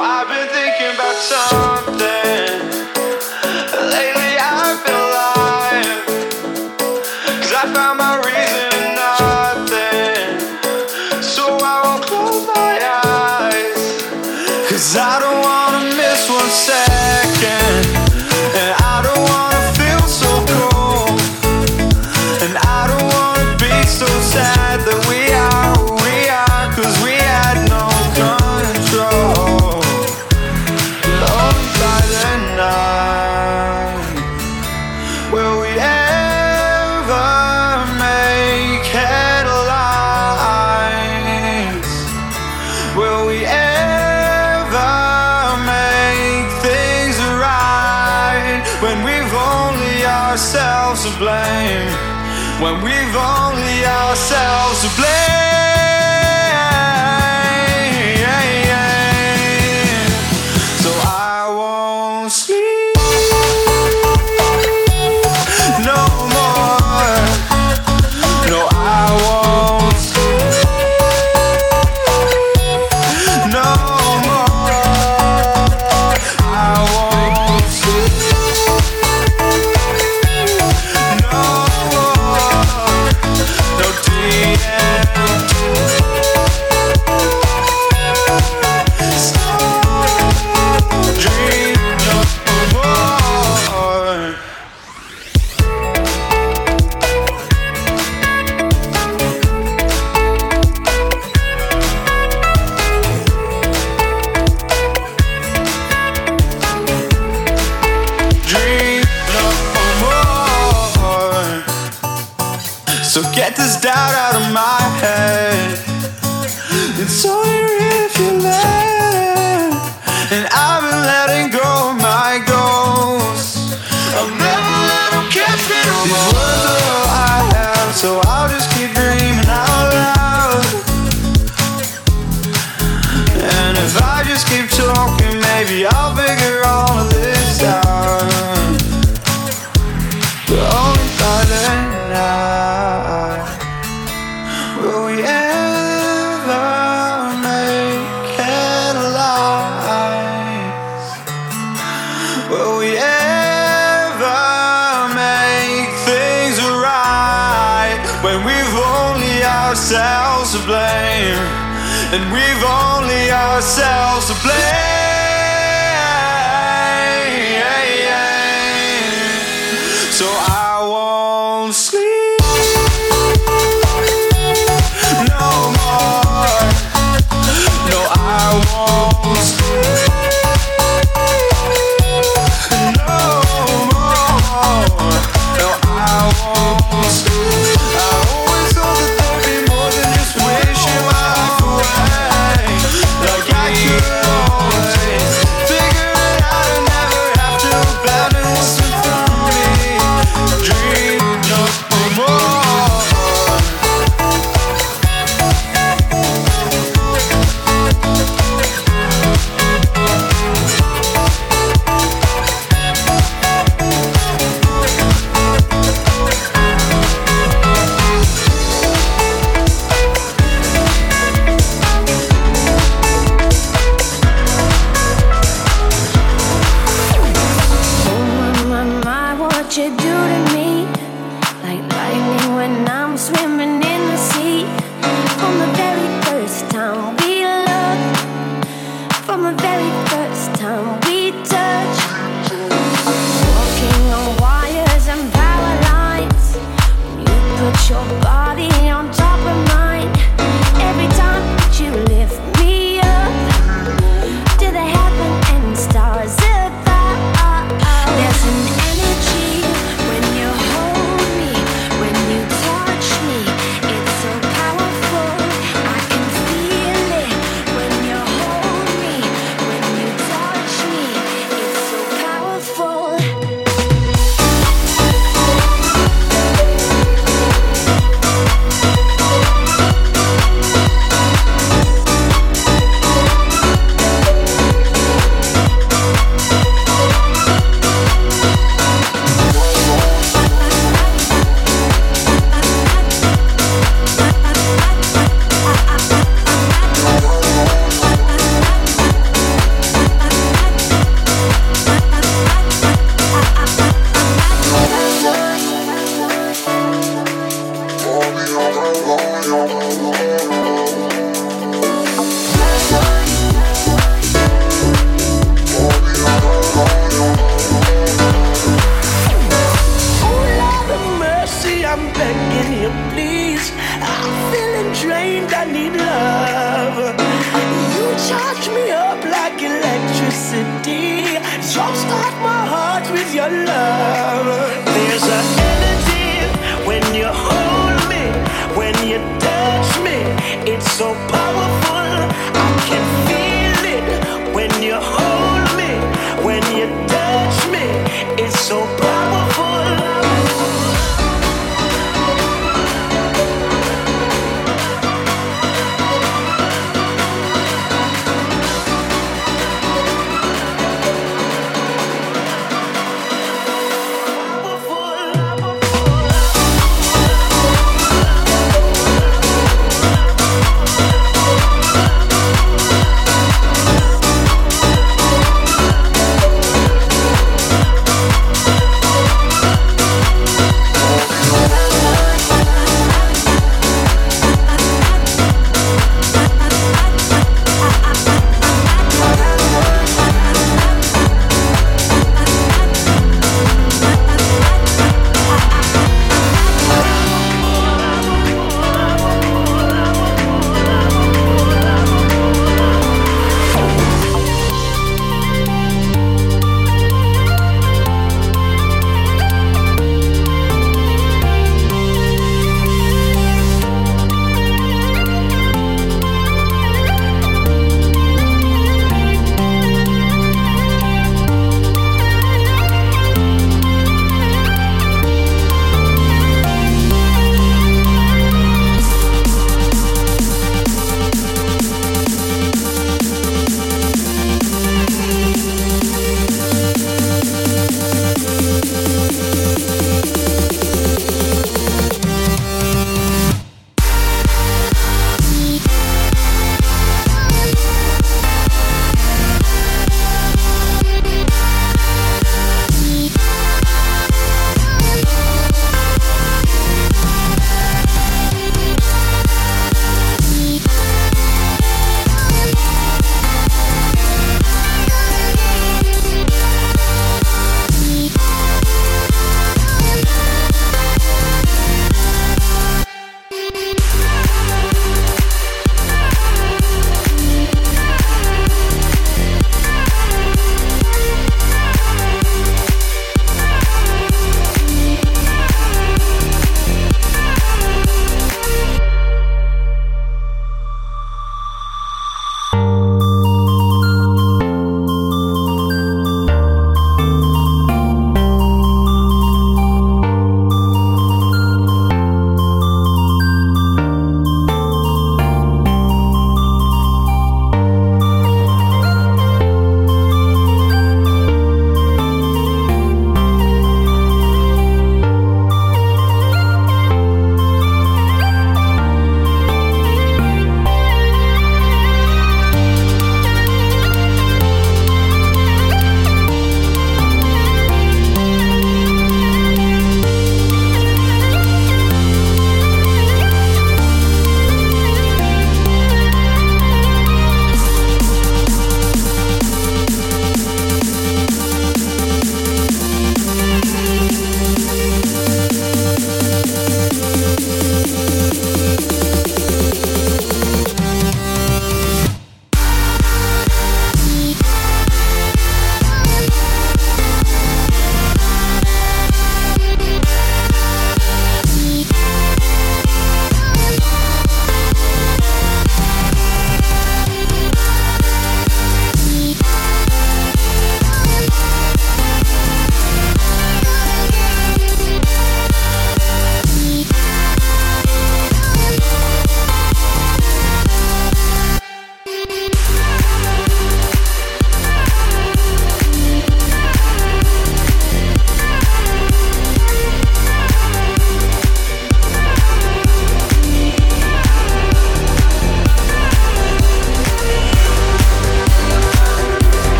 I've been thinking about something. Lately, I I found my reason in nothing. So I won't close my I don't. So I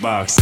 Box.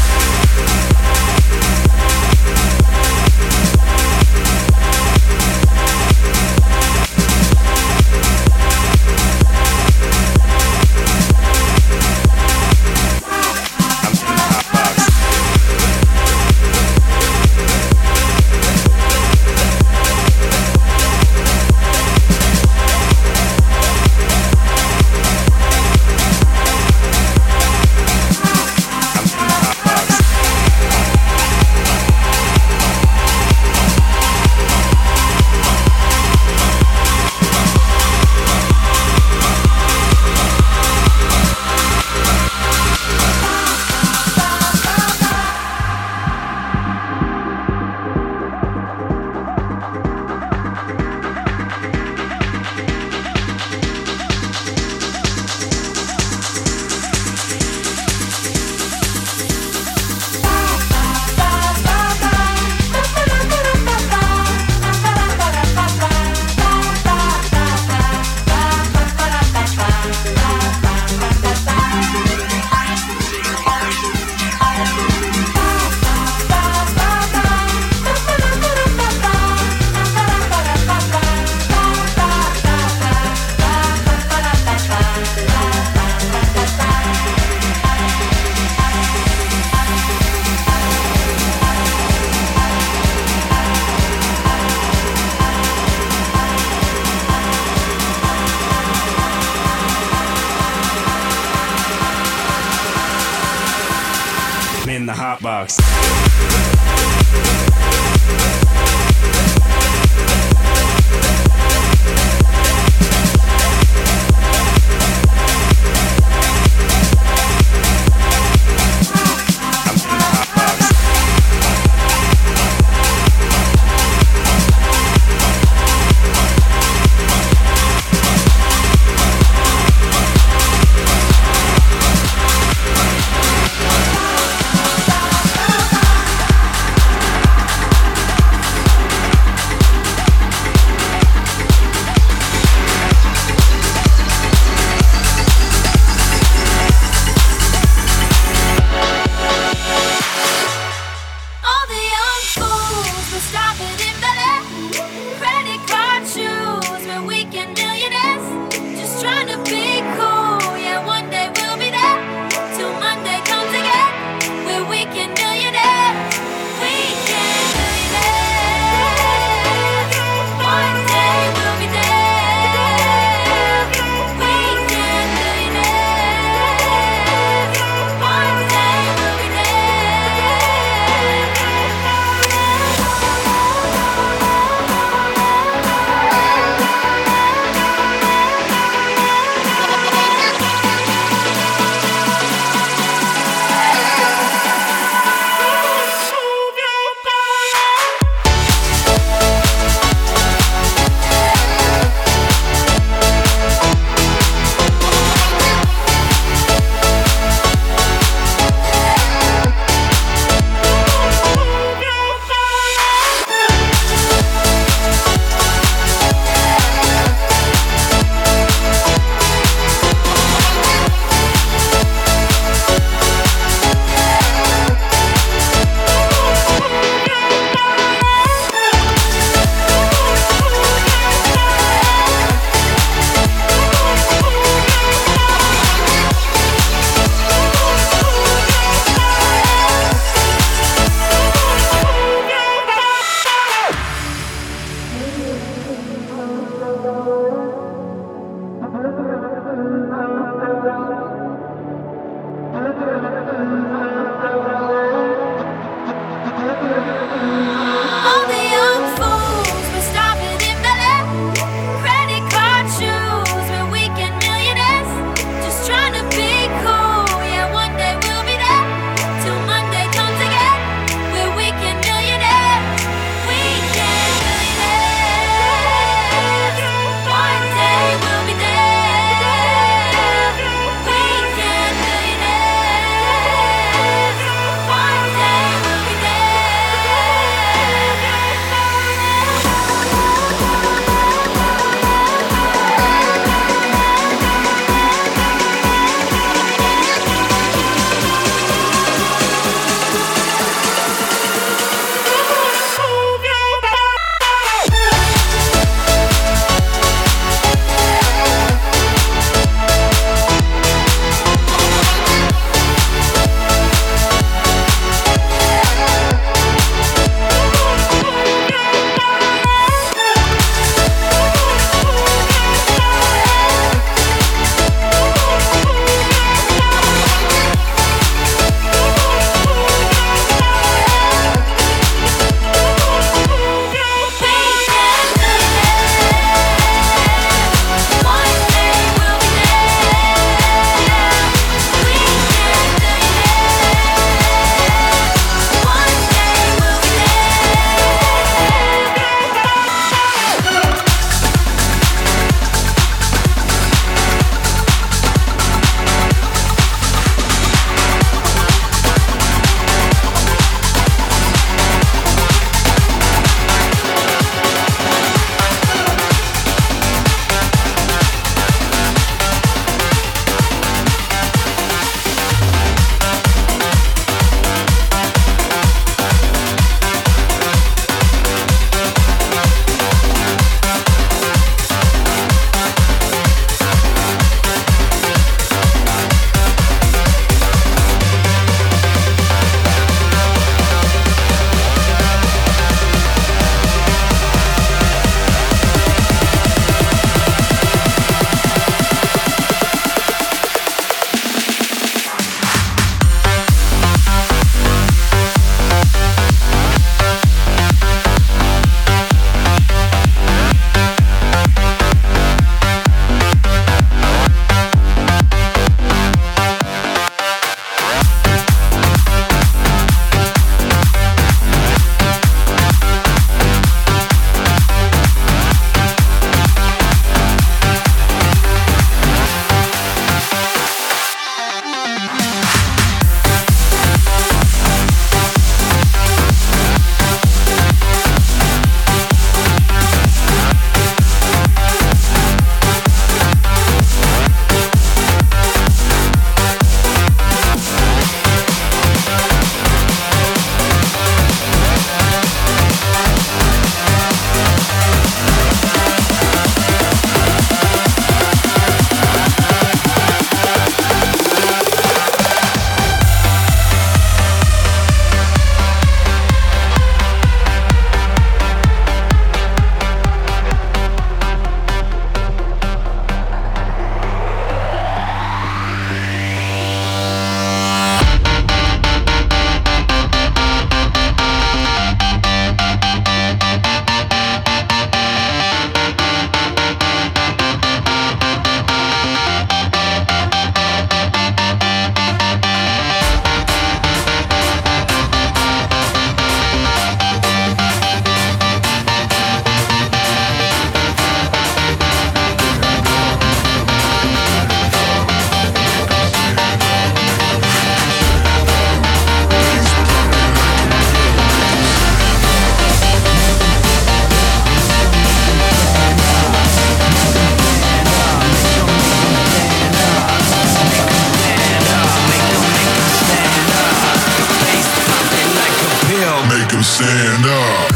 Stand up.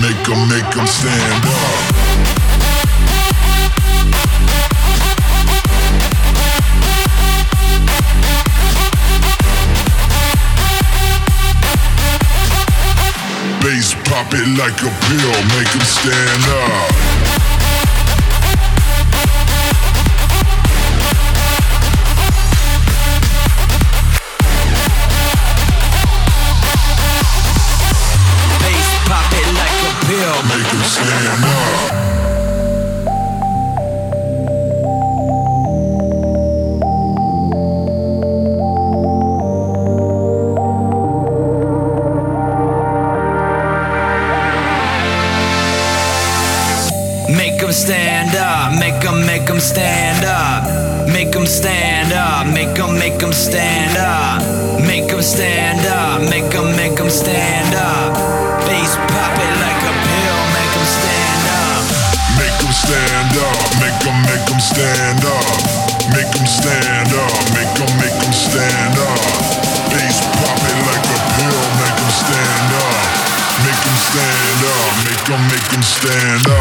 Make them, make them stand up. Pop it like a pill, make them stand up. Bass pop it like a pill. Make them stand up. Stand up. Bass pop it like a pill, make them stand up. Make them stand up, make them, make them stand up. Make them stand up, make them, make them stand up. Bass pop it like a pill, make them stand up. Make them stand up, make them, make them stand up.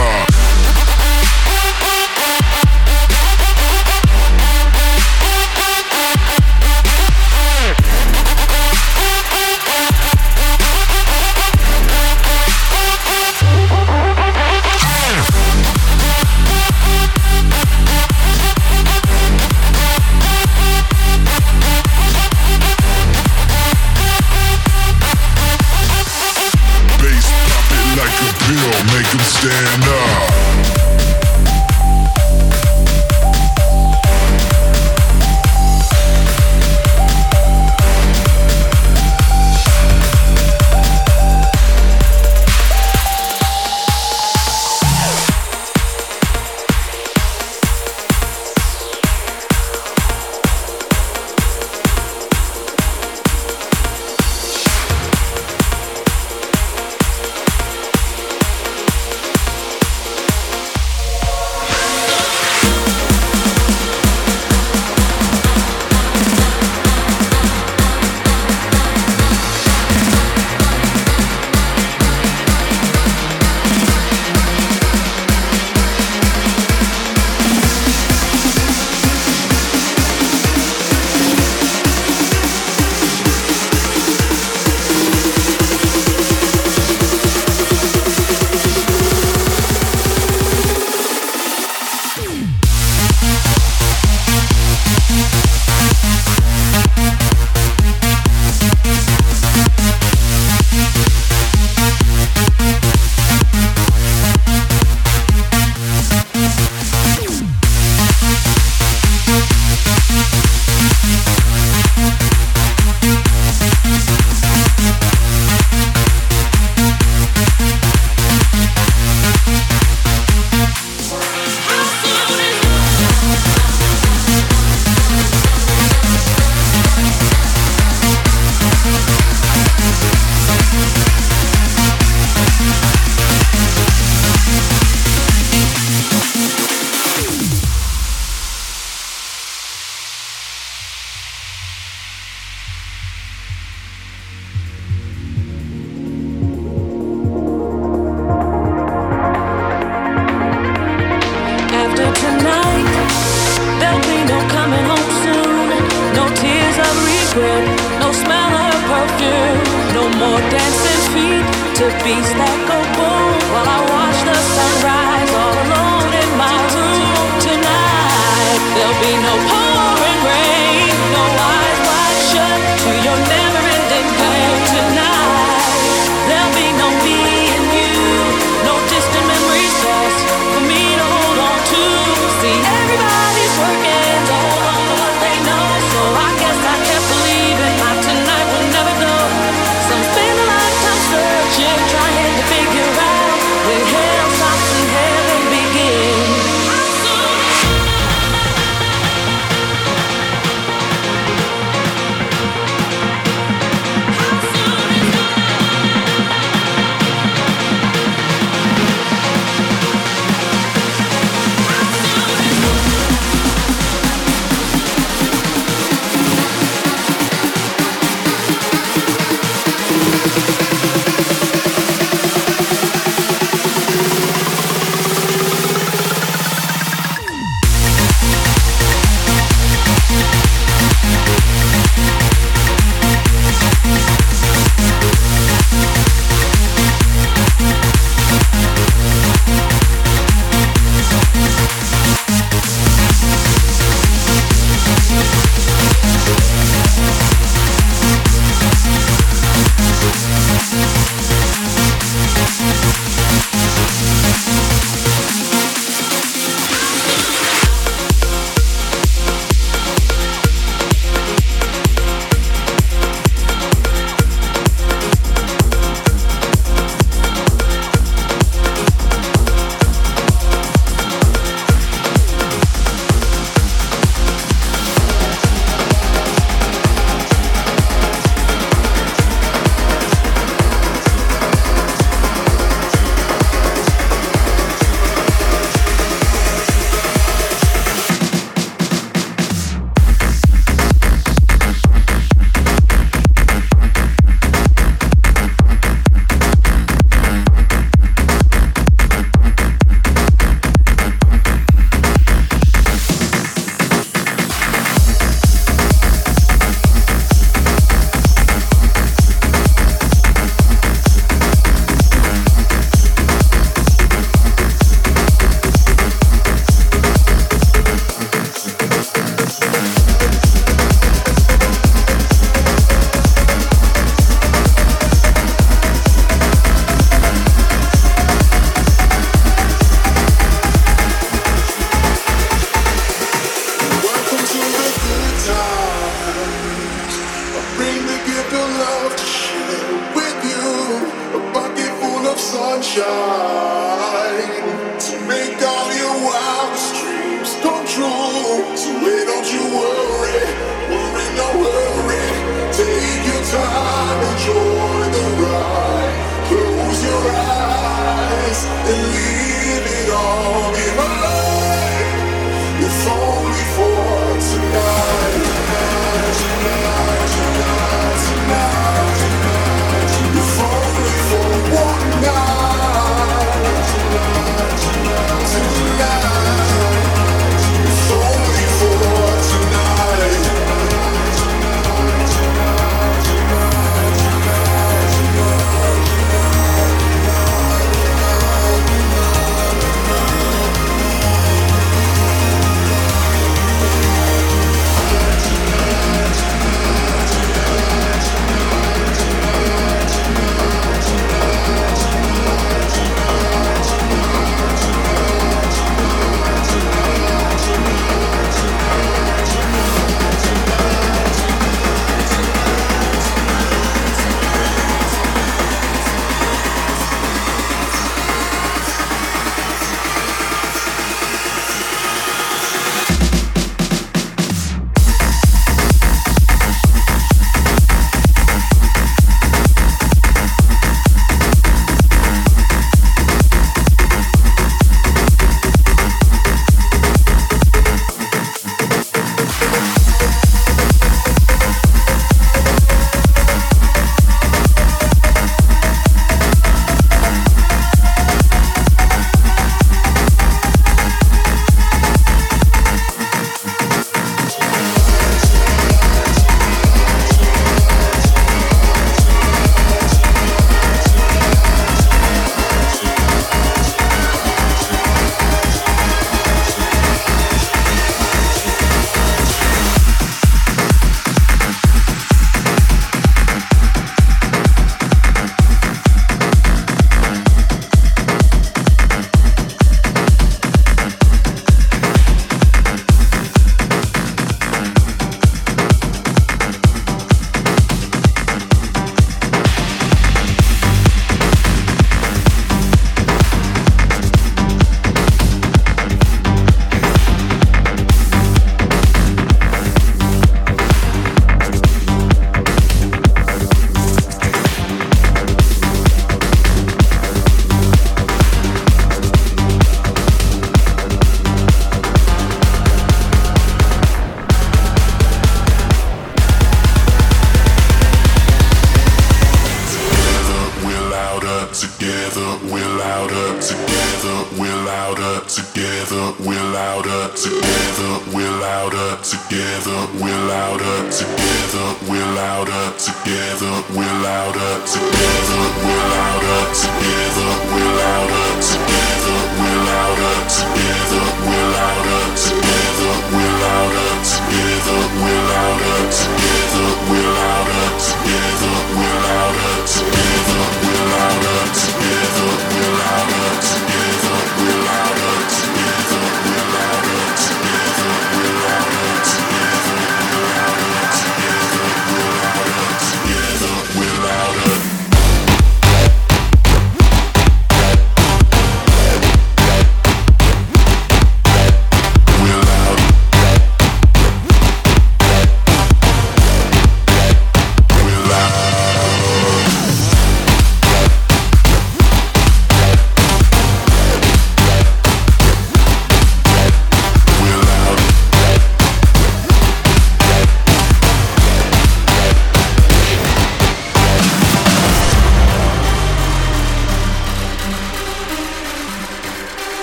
show.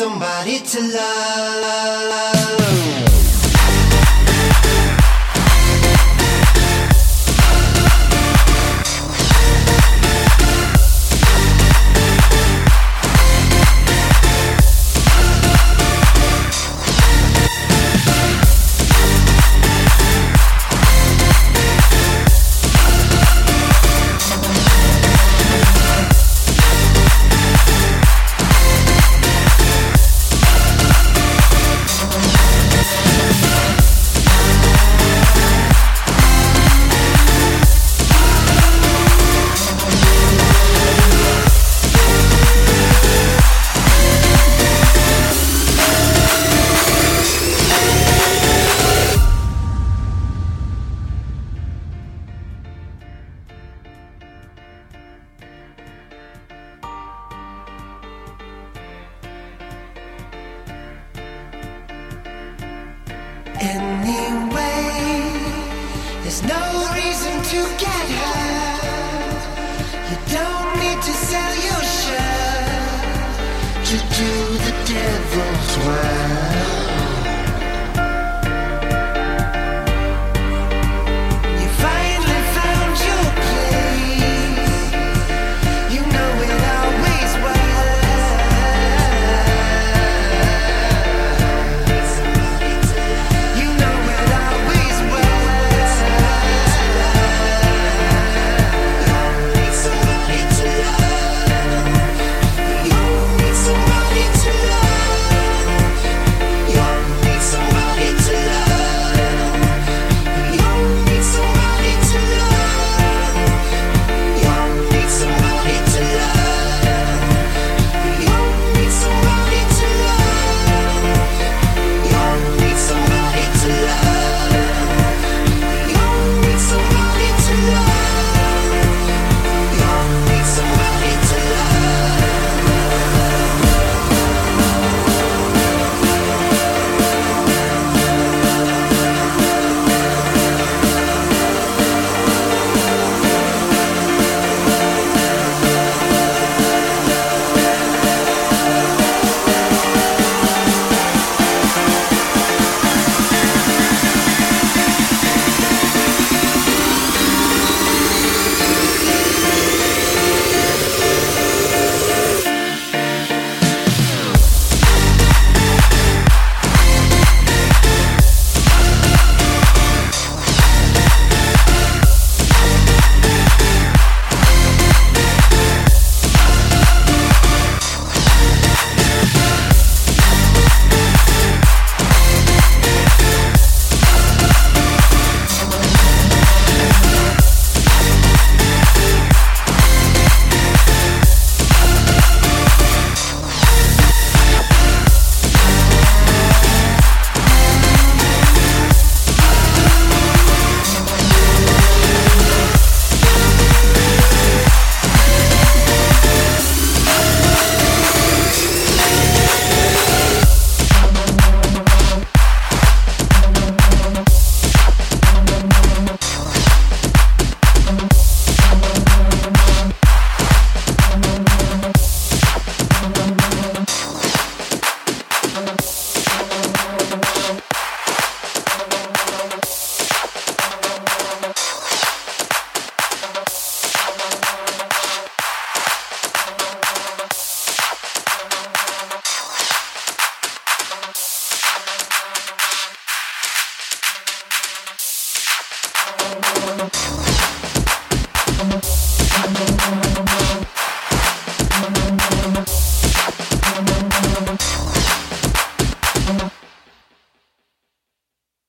somebody to love.